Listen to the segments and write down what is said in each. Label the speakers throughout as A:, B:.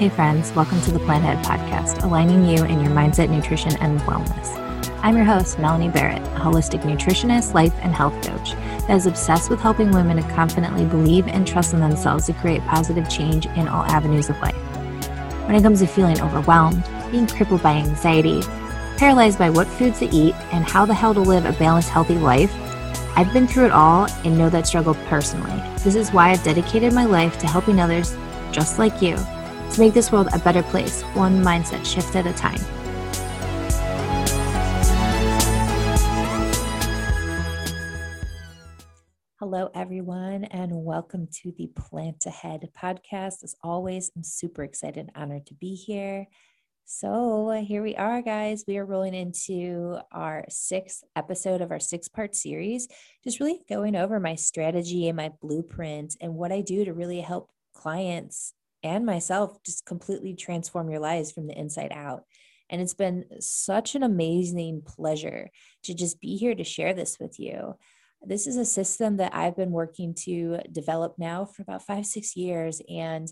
A: Hey, friends, welcome to the Plant Ahead Podcast, aligning you in your mindset, nutrition, and wellness. I'm your host, Melanie Barrett, a holistic nutritionist, life, and health coach that is obsessed with helping women to confidently believe and trust in themselves to create positive change in all avenues of life. When it comes to feeling overwhelmed, being crippled by anxiety, paralyzed by what foods to eat, and how the hell to live a balanced, healthy life, I've been through it all and know that struggle personally. This is why I've dedicated my life to helping others just like you to make this world a better place, one mindset shift at a time. Hello, everyone, and welcome to the Plant Ahead podcast. As always, I'm super excited and honored to be here. So, here we are, guys. We are rolling into our sixth episode of our six part series, just really going over my strategy and my blueprint and what I do to really help clients and myself just completely transform your lives from the inside out. And it's been such an amazing pleasure to just be here to share this with you. This is a system that I've been working to develop now for about five, six years. And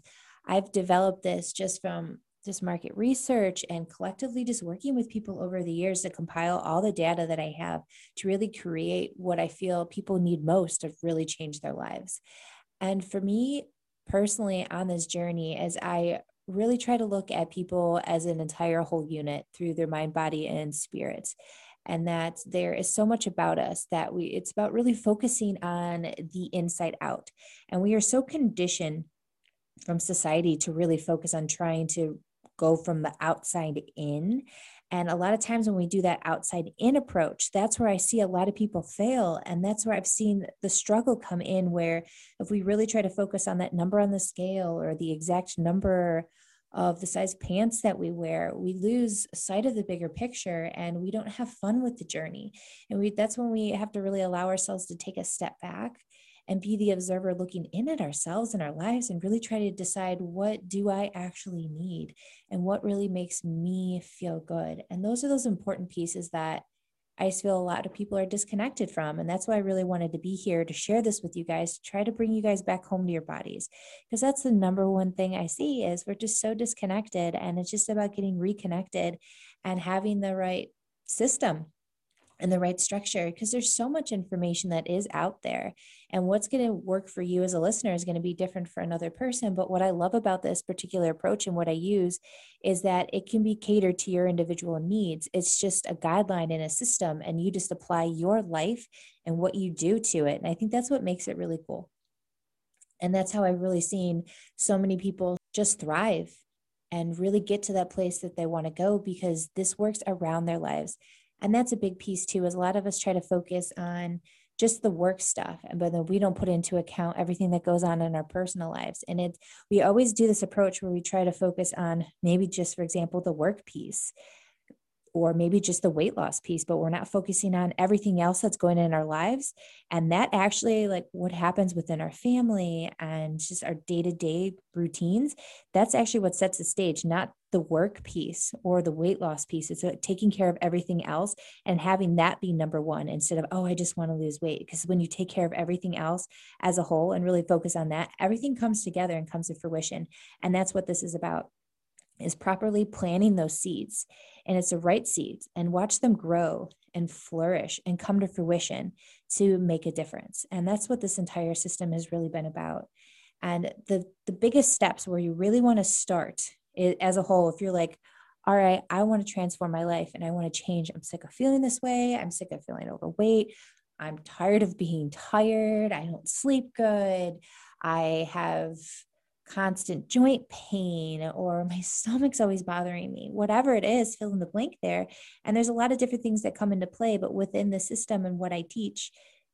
A: I've developed this just from just market research and collectively just working with people over the years to compile all the data that I have to really create what I feel people need most to really change their lives. And for me, personally on this journey as I really try to look at people as an entire whole unit through their mind, body, and spirit. And that there is so much about us that we, it's about really focusing on the inside out. And we are so conditioned from society to really focus on trying to go from the outside in and a lot of times when we do that outside in approach, that's where I see a lot of people fail. And that's where I've seen the struggle come in, where if we really try to focus on that number on the scale or the exact number of the size pants that we wear, we lose sight of the bigger picture and we don't have fun with the journey. And we that's when we have to really allow ourselves to take a step back and be the observer looking in at ourselves and our lives and really try to decide what do I actually need and what really makes me feel good. And those are those important pieces that I feel a lot of people are disconnected from. And that's why I really wanted to be here to share this with you guys, to try to bring you guys back home to your bodies. Because that's the number one thing I see is we're just so disconnected. And it's just about getting reconnected and having the right system and the right structure because there's so much information that is out there. And what's going to work for you as a listener is going to be different for another person. But what i love about this particular approach and what i use is that it can be catered to your individual needs. It's just a guideline in a system and you just apply your life and what you do to it. And i think that's what makes it really cool. And that's how i've really seen so many people just thrive and really get to that place that they want to go because this works around their lives and that's a big piece too is a lot of us try to focus on just the work stuff but then we don't put into account everything that goes on in our personal lives. And it we always do this approach where we try to focus on maybe just for example the work piece or maybe just the weight loss piece but we're not focusing on everything else that's going in our lives. And that actually like what happens within our family and just our day-to-day routines that's actually what sets the stage not the work piece or the weight loss piece it's uh, taking care of everything else and having that be number one instead of oh i just want to lose weight. Because when you take care of everything else as a whole and really focus on that everything comes together and comes to fruition. And that's what this is about is properly planting those seeds. And it's the right seeds and watch them grow and flourish and come to fruition to make a difference. And that's what this entire system has really been about. And the the biggest steps where you really want to start as a whole if you're like all right i want to transform my life and i want to change. I'm sick of feeling this way. I'm sick of feeling overweight. I'm tired of being tired. I don't sleep good. I have constant joint pain or my stomach's always bothering me, whatever it is, fill in the blank there. And there's a lot of different things that come into play, but within the system and what I teach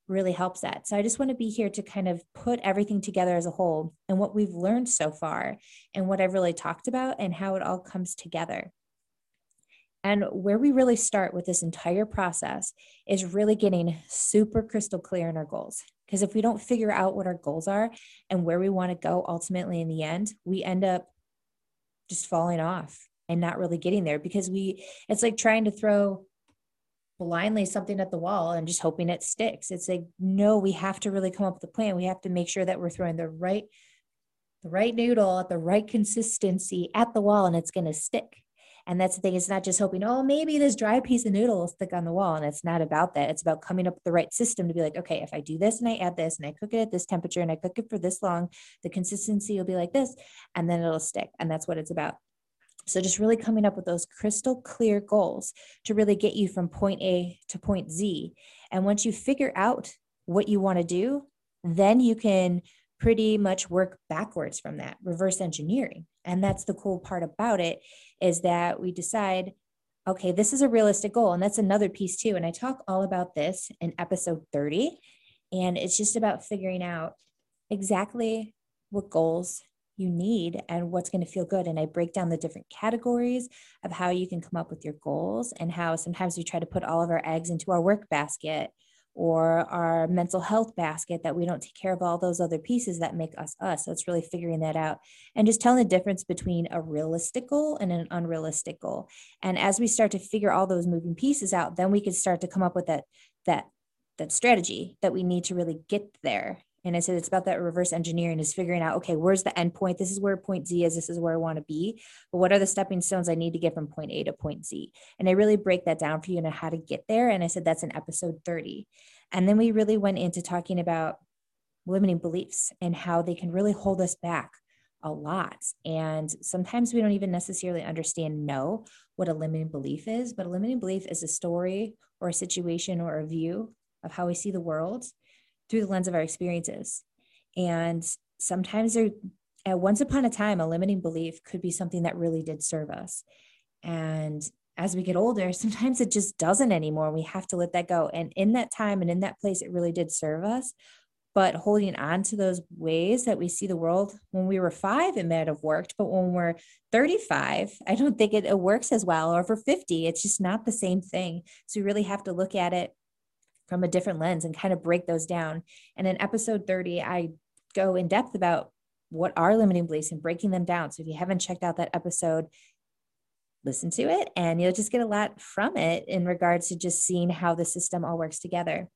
A: really helps that. So I just want to be here to kind of put everything together as a whole and what we've learned so far and what I've really talked about and how it all comes together. And where we really start with this entire process is really getting super crystal clear in our goals. Because if we don't figure out what our goals are and where we want to go ultimately in the end, we end up just falling off and not really getting there because we, it's like trying to throw blindly something at the wall and just hoping it sticks. It's like, no, we have to really come up with a plan. We have to make sure that we're throwing the right the right noodle at the right consistency at the wall and it's going to stick. And that's the thing, it's not just hoping, oh, maybe this dry piece of noodle will stick on the wall. And it's not about that. It's about coming up with the right system to be like, okay, if I do this and I add this and I cook it at this temperature and I cook it for this long, the consistency will be like this, and then it'll stick. And that's what it's about. So just really coming up with those crystal clear goals to really get you from point A to point Z. And once you figure out what you want to do, then you can pretty much work backwards from that reverse engineering and that's the cool part about it is that we decide okay this is a realistic goal and that's another piece too and i talk all about this in episode 30 and it's just about figuring out exactly what goals you need and what's going to feel good and i break down the different categories of how you can come up with your goals and how sometimes we try to put all of our eggs into our work basket or our mental health basket that we don't take care of all those other pieces that make us us. So it's really figuring that out and just telling the difference between a realistic goal and an unrealistic goal. And as we start to figure all those moving pieces out, then we can start to come up with that that that strategy that we need to really get there. And I said it's about that reverse engineering is figuring out, okay, where's the end point? This is where point Z is. This is where I want to be. But what are the stepping stones I need to get from point A to point Z? And I really break that down for you and how to get there. And I said that's in episode 30. And then we really went into talking about limiting beliefs and how they can really hold us back a lot. And sometimes we don't even necessarily understand, know what a limiting belief is, but a limiting belief is a story or a situation or a view of how we see the world through the lens of our experiences. And sometimes there, at once upon a time, a limiting belief could be something that really did serve us. And as we get older, sometimes it just doesn't anymore. We have to let that go. And in that time and in that place, it really did serve us. But holding on to those ways that we see the world when we were five, it might have worked. But when we're 35, I don't think it, it works as well. Or for 50, it's just not the same thing. So we really have to look at it from a different lens and kind of break those down. And in episode 30, I go in depth about what are limiting beliefs and breaking them down. So if you haven't checked out that episode, listen to it and you'll just get a lot from it in regards to just seeing how the system all works together.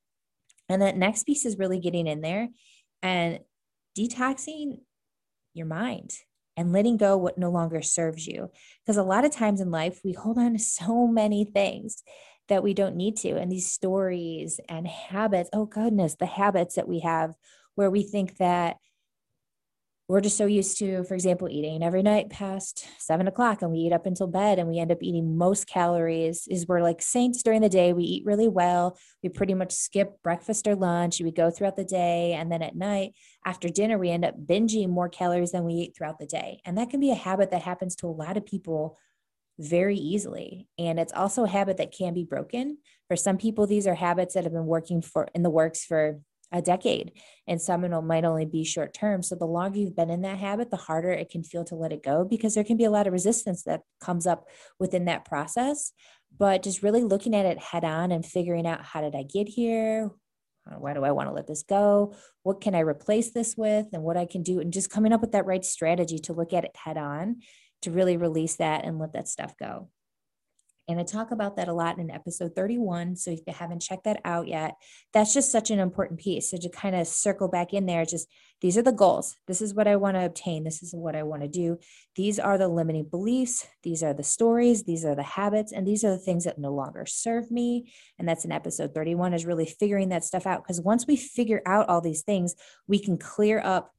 A: And that next piece is really getting in there and detoxing your mind and letting go what no longer serves you. Because a lot of times in life, we hold on to so many things that we don't need to. And these stories and habits, oh goodness, the habits that we have where we think that we're just so used to, for example, eating every night past seven o'clock and we eat up until bed and we end up eating most calories is we're like saints during the day. We eat really well. We pretty much skip breakfast or lunch. We go throughout the day. And then at night after dinner, we end up binging more calories than we eat throughout the day. And that can be a habit that happens to a lot of people very easily. And it's also a habit that can be broken. For some people, these are habits that have been working for in the works for a decade. And some might only be short term. So the longer you've been in that habit the harder it can feel to let it go because there can be a lot of resistance that comes up within that process. But just really looking at it head on and figuring out how did i get here? Why do i want to let this go? What can i replace this with? And what i can do and just coming up with that right strategy to look at it head on to really release that and let that stuff go and I talk about that a lot in episode 31. So if you haven't checked that out yet, that's just such an important piece. So to kind of circle back in there, just these are the goals. This is what I want to obtain. This is what I want to do. These are the limiting beliefs. These are the stories. These are the habits. And these are the things that no longer serve me. And that's in episode 31 is really figuring that stuff out. Because once we figure out all these things, we can clear up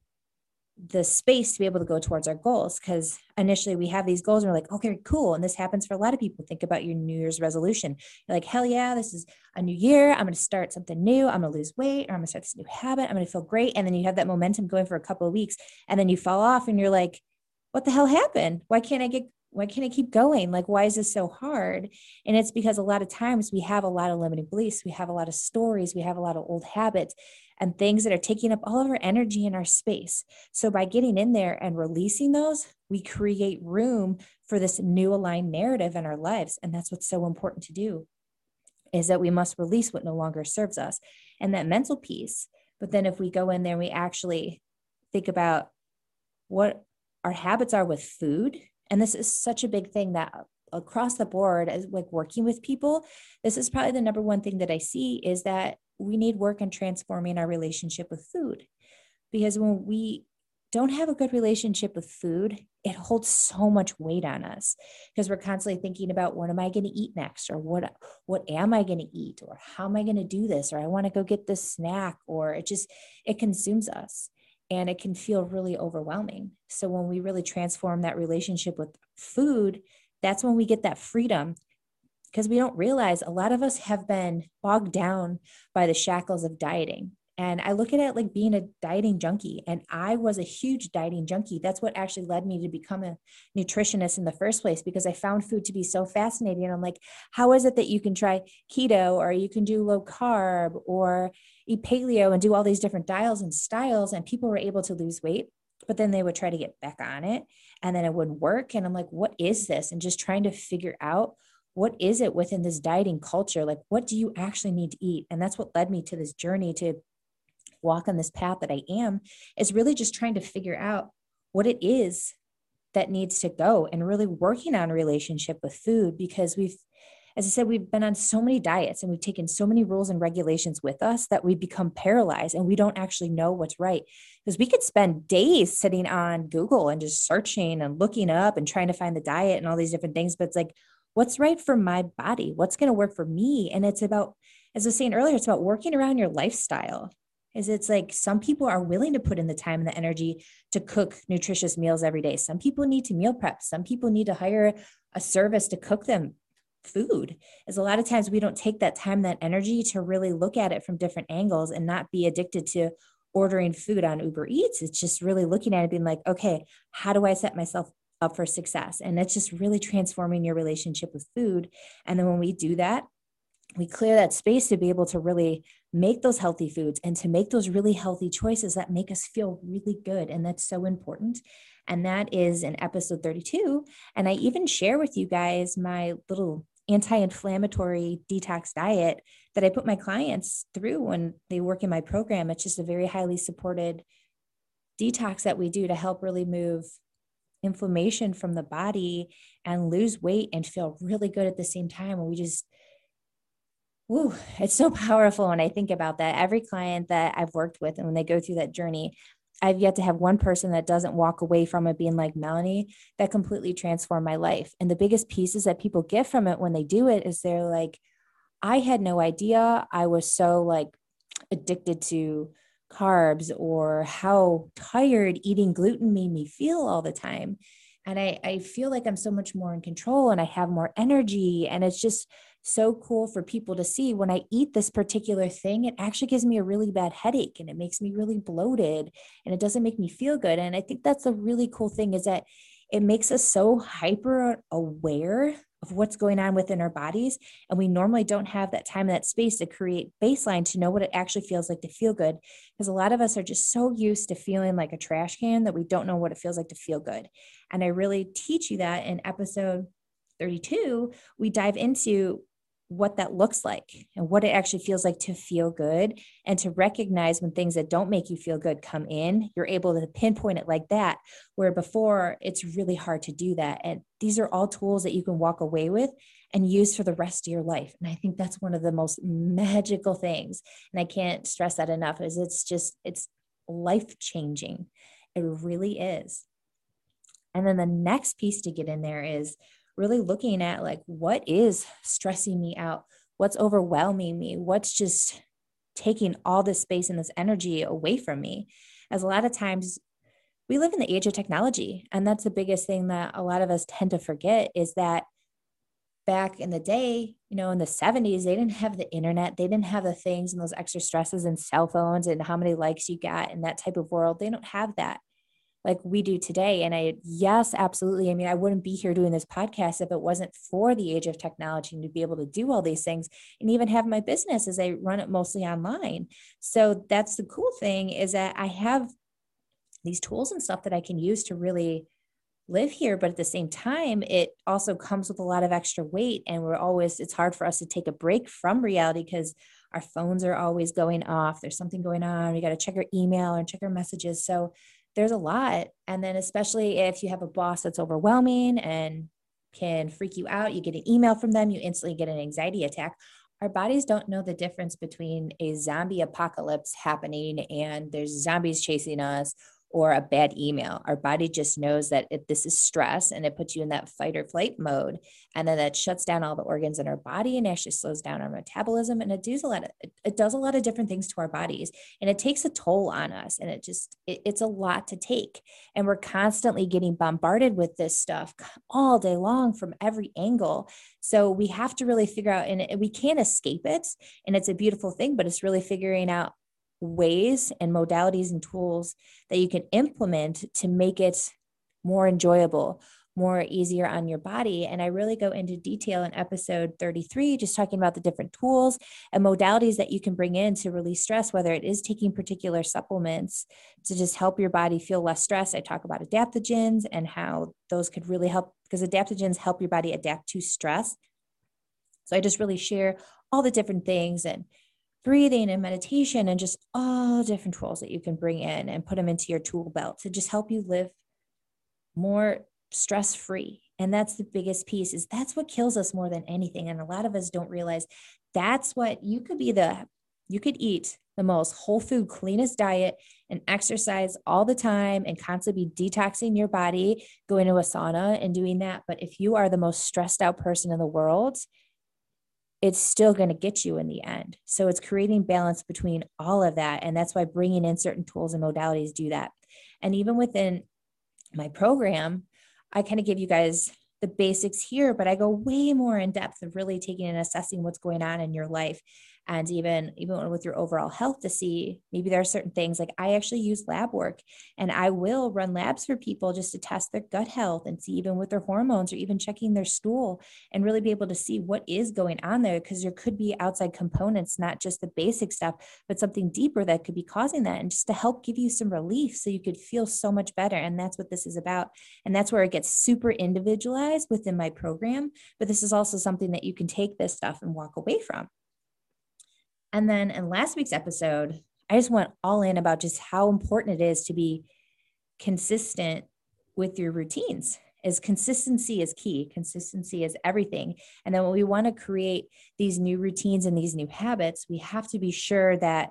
A: the space to be able to go towards our goals because initially we have these goals and we're like okay cool. And this happens for a lot of people. Think about your new year's resolution. You're like hell yeah this is a new year. I'm going to start something new. I'm going to lose weight or i'm going to start this new habit. I'm going to feel great. And then you have that momentum going for a couple of weeks and then you fall off and you're like what the hell happened? Why can't i get why can't I keep going? Like, why is this so hard? And it's because a lot of times we have a lot of limiting beliefs, we have a lot of stories, we have a lot of old habits and things that are taking up all of our energy in our space. So, by getting in there and releasing those, we create room for this new aligned narrative in our lives. And that's what's so important to do is that we must release what no longer serves us and that mental piece. But then, if we go in there we actually think about what our habits are with food and this is such a big thing that across the board as like working with people this is probably the number one thing that i see is that we need work on transforming our relationship with food. Because when we don't have a good relationship with food, it holds so much weight on us. Because we're constantly thinking about what am I going to eat next? Or what what am I going to eat? Or how am I going to do this? Or I want to go get this snack? Or it just it consumes us and it can feel really overwhelming. So when we really transform that relationship with food, that's when we get that freedom because we don't realize a lot of us have been bogged down by the shackles of dieting and I look at it like being a dieting junkie. And I was a huge dieting junkie. That's what actually led me to become a nutritionist in the first place because I found food to be so fascinating. And I'm like, how is it that you can try keto or you can do low carb or eat paleo and do all these different dials and styles? And people were able to lose weight, but then they would try to get back on it and then it wouldn't work. And I'm like, what is this? And just trying to figure out what is it within this dieting culture? Like, what do you actually need to eat? And that's what led me to this journey to walk on this path that I am is really just trying to figure out what it is that needs to go and really working on relationship with food because we've as I said, we've been on so many diets and we've taken so many rules and regulations with us that we become paralyzed and we don't actually know what's right. Because we could spend days sitting on Google and just searching and looking up and trying to find the diet and all these different things. But it's like, what's right for my body? What's going to work for me? And it's about, as I was saying earlier, it's about working around your lifestyle is it's like some people are willing to put in the time and the energy to cook nutritious meals every day. Some people need to meal prep. Some people need to hire a service to cook them food. Is a lot of times we don't take that time, that energy to really look at it from different angles and not be addicted to ordering food on Uber Eats. It's just really looking at it being like, okay, how do I set myself up for success? And it's just really transforming your relationship with food. And then when we do that, we clear that space to be able to really make those healthy foods and to make those really healthy choices that make us feel really good. And that's so important. And that is in episode 32. And I even share with you guys my little anti inflammatory detox diet that I put my clients through when they work in my program. It's just a very highly supported detox that we do to help really move inflammation from the body and lose weight and feel really good at the same time. And we just, Ooh, it's so powerful when I think about that. Every client that I've worked with, and when they go through that journey, I've yet to have one person that doesn't walk away from it being like Melanie, that completely transformed my life. And the biggest pieces that people get from it when they do it is they're like, I had no idea I was so like addicted to carbs or how tired eating gluten made me feel all the time. And I, I feel like I'm so much more in control and I have more energy. And it's just so cool for people to see when I eat this particular thing, it actually gives me a really bad headache and it makes me really bloated and it doesn't make me feel good. And I think that's a really cool thing is that it makes us so hyper aware of what's going on within our bodies. And we normally don't have that time and that space to create baseline to know what it actually feels like to feel good. Because a lot of us are just so used to feeling like a trash can that we don't know what it feels like to feel good. And I really teach you that in episode 32. We dive into what that looks like and what it actually feels like to feel good. And to recognize when things that don't make you feel good come in you're able to pinpoint it like that where before it's really hard to do that. And these are all tools that you can walk away with and use for the rest of your life. And i think that's one of the most magical things. And i can't stress that enough is it's just it's life changing it really is. And then the next piece to get in there is really looking at like what is stressing me out? What's overwhelming me? What's just taking all this space and this energy away from me? As a lot of times we live in the age of technology and that's the biggest thing that a lot of us tend to forget is that back in the day you know in the 70s they didn't have the internet they didn't have the things and those extra stresses and cell phones and how many likes you got in that type of world. They don't have that like we do today. And I, yes, absolutely. I mean, I wouldn't be here doing this podcast if it wasn't for the age of technology and to be able to do all these things and even have my business as I run it mostly online. So that's the cool thing is that I have these tools and stuff that I can use to really live here but at the same time it also comes with a lot of extra weight and we're always it's hard for us to take a break from reality because our phones are always going off there's something going on we got to check our email and check our messages so there's a lot. And then, especially if you have a boss that's overwhelming and can freak you out, you get an email from them, you instantly get an anxiety attack. Our bodies don't know the difference between a zombie apocalypse happening and there's zombies chasing us or a bad email. Our body just knows that it, this is stress and it puts you in that fight or flight mode. And then that shuts down all the organs in our body and actually slows down our metabolism. And it does a lot of, it does a lot of different things to our bodies and it takes a toll on us. And it just, it, it's a lot to take. And we're constantly getting bombarded with this stuff all day long from every angle. So we have to really figure out, and we can't escape it. And it's a beautiful thing, but it's really figuring out ways and modalities and tools that you can implement to make it more enjoyable, more easier on your body. And I really go into detail in episode 33, just talking about the different tools and modalities that you can bring in to release stress, whether it is taking particular supplements to just help your body feel less stress. I talk about adaptogens and how those could really help because adaptogens help your body adapt to stress. So I just really share all the different things and breathing and meditation and just all different tools that you can bring in and put them into your tool belt to just help you live more stress free and that's the biggest piece is that's what kills us more than anything. And a lot of us don't realize that's what you could be the you could eat the most whole food cleanest diet and exercise all the time and constantly be detoxing your body going to a sauna and doing that. But if you are the most stressed out person in the world it's still going to get you in the end. So it's creating balance between all of that. And that's why bringing in certain tools and modalities do that. And even within my program, I kind of give you guys the basics here, but I go way more in depth of really taking and assessing what's going on in your life and even even with your overall health to see maybe there are certain things like I actually use lab work and I will run labs for people just to test their gut health and see even with their hormones or even checking their stool and really be able to see what is going on there because there could be outside components not just the basic stuff but something deeper that could be causing that. And just to help give you some relief so you could feel so much better. And that's what this is about. And that's where it gets super individualized within my program. But this is also something that you can take this stuff and walk away from and then in last week's episode, I just went all in about just how important it is to be consistent with your routines. As consistency is key, consistency is everything. And then when we want to create these new routines and these new habits, we have to be sure that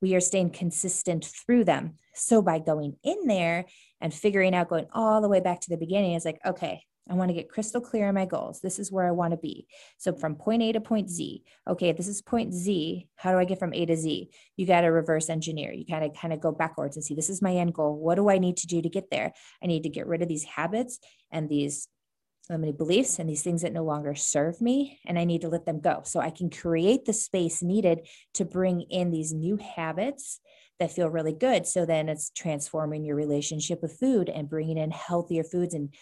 A: we are staying consistent through them. So by going in there and figuring out, going all the way back to the beginning, it's like, okay, I want to get crystal clear on my goals. This is where I want to be. So from point A to point Z. Okay, this is point Z. How do I get from A to Z? You got to reverse engineer. You kind of kind of go backwards and see this is my end goal. What do I need to do to get there? I need to get rid of these habits and these limiting beliefs and these things that no longer serve me and I need to let them go so I can create the space needed to bring in these new habits that feel really good so then it's transforming your relationship with food and bringing in healthier foods and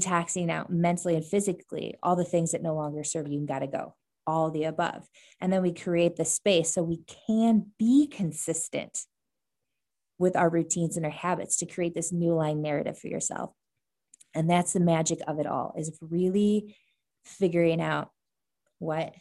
A: detoxing out mentally and physically, all the things that no longer serve you, and got to go, all the above. And then we create the space so we can be consistent with our routines and our habits to create this new line narrative for yourself. And that's the magic of it all is really figuring out what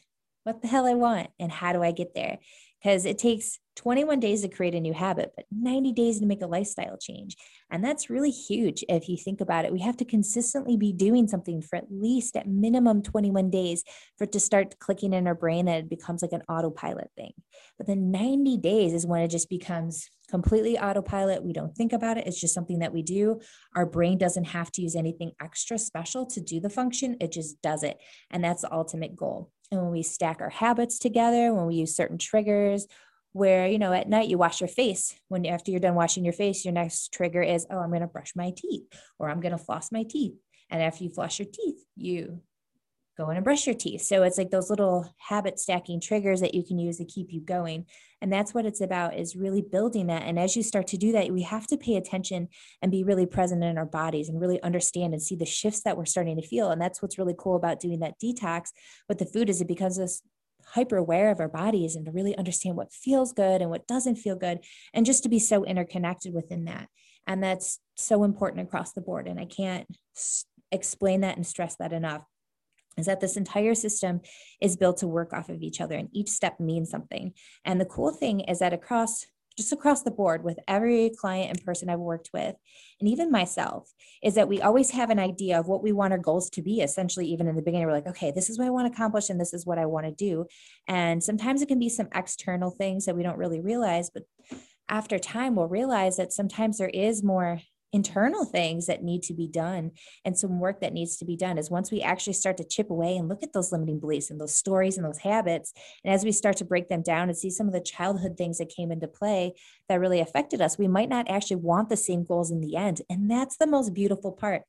A: what the hell I want and how do I get there? Because it takes 21 days to create a new habit, but 90 days to make a lifestyle change. And that's really huge if you think about it. We have to consistently be doing something for at least at minimum 21 days for it to start clicking in our brain that it becomes like an autopilot thing. But then 90 days is when it just becomes completely autopilot. We don't think about it. It's just something that we do. Our brain doesn't have to use anything extra special to do the function, it just does it. And that's the ultimate goal. And when we stack our habits together, when we use certain triggers, where you know at night you wash your face. When after you're done washing your face your next trigger is oh i'm going to brush my teeth or i'm going to floss my teeth. And after you floss your teeth you go in and brush your teeth. So it's like those little habit stacking triggers that you can use to keep you going. And that's what it's about is really building that. And as you start to do that we have to pay attention and be really present in our bodies and really understand and see the shifts that we're starting to feel. And that's what's really cool about doing that detox with the food is it becomes this hyper aware of our bodies and to really understand what feels good and what doesn't feel good and just to be so interconnected within that. And that's so important across the board. And i can't explain that and stress that enough is that this entire system is built to work off of each other and each step means something and the cool thing is that across just across the board with every client and person I've worked with, and even myself, is that we always have an idea of what we want our goals to be. Essentially, even in the beginning, we're like, okay, this is what I want to accomplish and this is what I want to do. And sometimes it can be some external things that we don't really realize, but after time, we'll realize that sometimes there is more internal things that need to be done and some work that needs to be done is once we actually start to chip away and look at those limiting beliefs and those stories and those habits and as we start to break them down and see some of the childhood things that came into play that really affected us we might not actually want the same goals in the end. And that's the most beautiful part.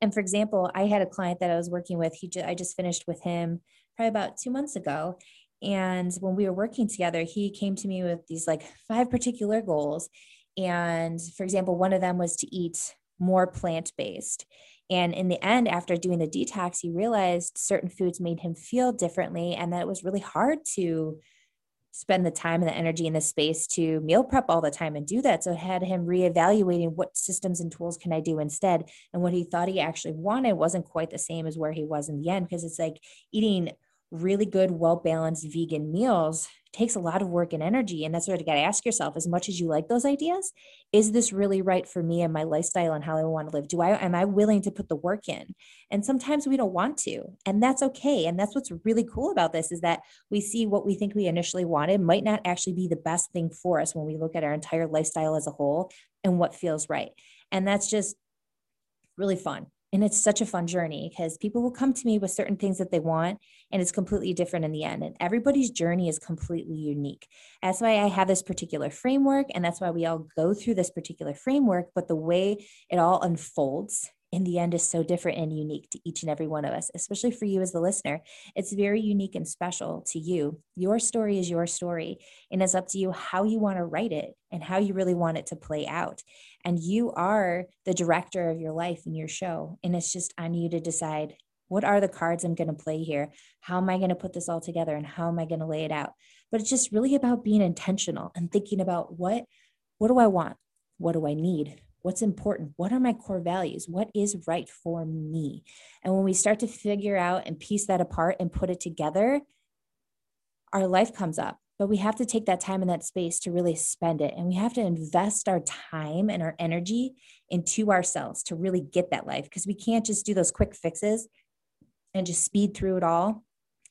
A: And for example i had a client that i was working with he i just finished with him probably about two months ago. And when we were working together he came to me with these like five particular goals and for example, one of them was to eat more plant based. And in the end, after doing the detox, he realized certain foods made him feel differently and that it was really hard to spend the time and the energy and the space to meal prep all the time and do that. So it had him reevaluating what systems and tools can I do instead. And what he thought he actually wanted wasn't quite the same as where he was in the end, because it's like eating really good, well balanced vegan meals takes a lot of work and energy. And that's what you got to ask yourself as much as you like those ideas, is this really right for me and my lifestyle and how I want to live? Do I, am I willing to put the work in? And sometimes we don't want to, and that's okay. And that's what's really cool about this is that we see what we think we initially wanted might not actually be the best thing for us when we look at our entire lifestyle as a whole and what feels right. And that's just really fun and it's such a fun journey because people will come to me with certain things that they want and it's completely different in the end and everybody's journey is completely unique. That's why i have this particular framework and that's why we all go through this particular framework but the way it all unfolds in the end is so different and unique to each and every one of us, especially for you as the listener. It's very unique and special to you. Your story is your story, and it's up to you how you want to write it and how you really want it to play out. And you are the director of your life and your show. And it's just on you to decide what are the cards I'm going to play here? How am I going to put this all together and how am I going to lay it out? But it's just really about being intentional and thinking about what what do I want? What do I need? What's important? What are my core values? What is right for me? And when we start to figure out and piece that apart and put it together, our life comes up. But we have to take that time and that space to really spend it. And we have to invest our time and our energy into ourselves to really get that life because we can't just do those quick fixes and just speed through it all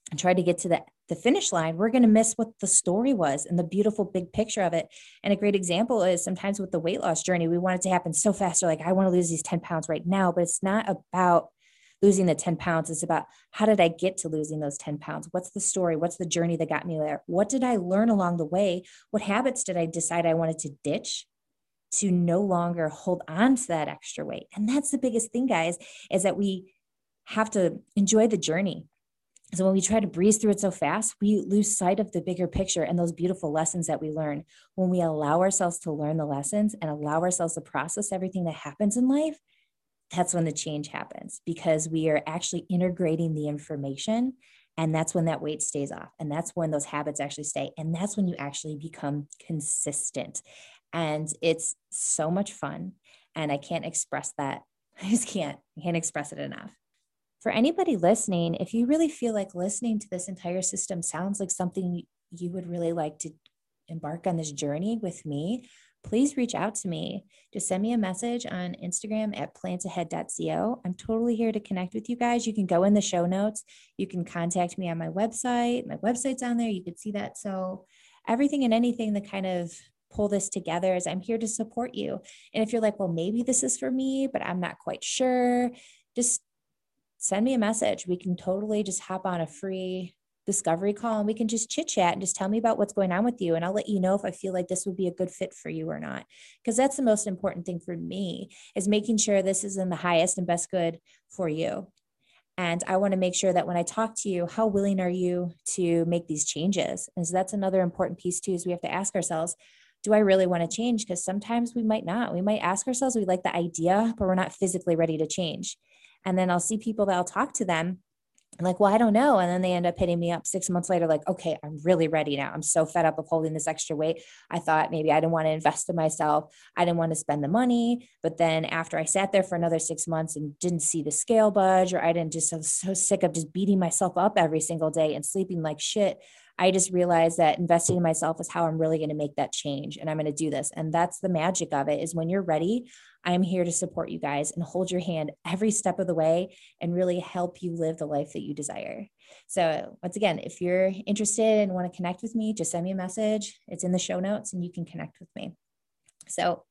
A: and try to get to the the finish line, we're going to miss what the story was and the beautiful big picture of it. And a great example is sometimes with the weight loss journey, we want it to happen so fast. Or like, I want to lose these 10 pounds right now, but it's not about losing the 10 pounds. It's about how did I get to losing those 10 pounds? What's the story? What's the journey that got me there? What did I learn along the way? What habits did I decide I wanted to ditch? to no longer hold on to that extra weight. And that's the biggest thing, guys, is that we have to enjoy the journey. So when we try to breeze through it so fast, we lose sight of the bigger picture and those beautiful lessons that we learn. When we allow ourselves to learn the lessons and allow ourselves to process everything that happens in life, that's when the change happens because we are actually integrating the information and that's when that weight stays off and that's when those habits actually stay and that's when you actually become consistent. And it's so much fun and i can't express that. I just can't. I can't express it enough for anybody listening, if you really feel like listening to this entire system sounds like something you would really like to embark on this journey with me, please reach out to me. Just send me a message on Instagram at plantahead.co. I'm totally here to connect with you guys. You can go in the show notes. You can contact me on my website. My website's on there. You can see that. So, everything and anything that kind of pull this together is I'm here to support you. And if you're like, well, maybe this is for me, but I'm not quite sure, just send me a message. We can totally just hop on a free discovery call and we can just chit chat and just tell me about what's going on with you. And I'll let you know if I feel like this would be a good fit for you or not. Because that's the most important thing for me is making sure this is in the highest and best good for you. And I want to make sure that when I talk to you, how willing are you to make these changes? And so that's another important piece too, is we have to ask ourselves, do I really want to change? Because sometimes we might not. We might ask ourselves, we like the idea, but we're not physically ready to change. And then I'll see people that I'll talk to them I'm like, well, I don't know. And then they end up hitting me up six months later, like, okay, I'm really ready now. I'm so fed up of holding this extra weight. I thought maybe I didn't want to invest in myself. I didn't want to spend the money. But then after I sat there for another six months and didn't see the scale budge, or I didn't just, I was so sick of just beating myself up every single day and sleeping like shit. I just realized that investing in myself is how I'm really going to make that change. And I'm going to do this. And that's the magic of it is when you're ready, I'm here to support you guys and hold your hand every step of the way and really help you live the life that you desire. So, once again, if you're interested and want to connect with me, just send me a message. It's in the show notes and you can connect with me. So,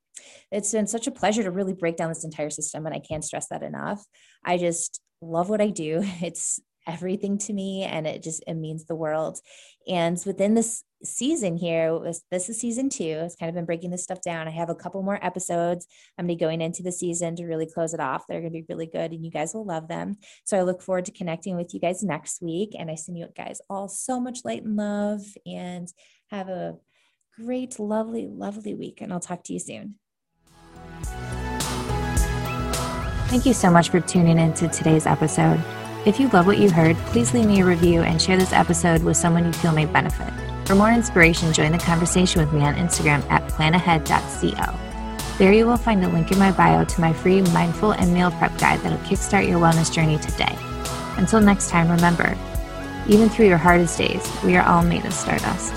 A: it's been such a pleasure to really break down this entire system, and I can't stress that enough. I just love what I do. It's everything to me and it just it means the world. And within this season here this is season two it's kind of been breaking this stuff down. I have a couple more episodes. I'm going to be going into the season to really close it off. They're going to be really good and you guys will love them. So i look forward to connecting with you guys next week and i send you guys all so much light and love and have a great lovely lovely week and i'll talk to you soon. Thank you so much for tuning in to today's episode. If you love what you heard, please leave me a review and share this episode with someone you feel may benefit. For more inspiration, join the conversation with me on Instagram at plantahead.co. There you will find a link in my bio to my free mindful and meal prep guide that'll kickstart your wellness journey today. Until next time, remember, even through your hardest days, we are all made of stardust.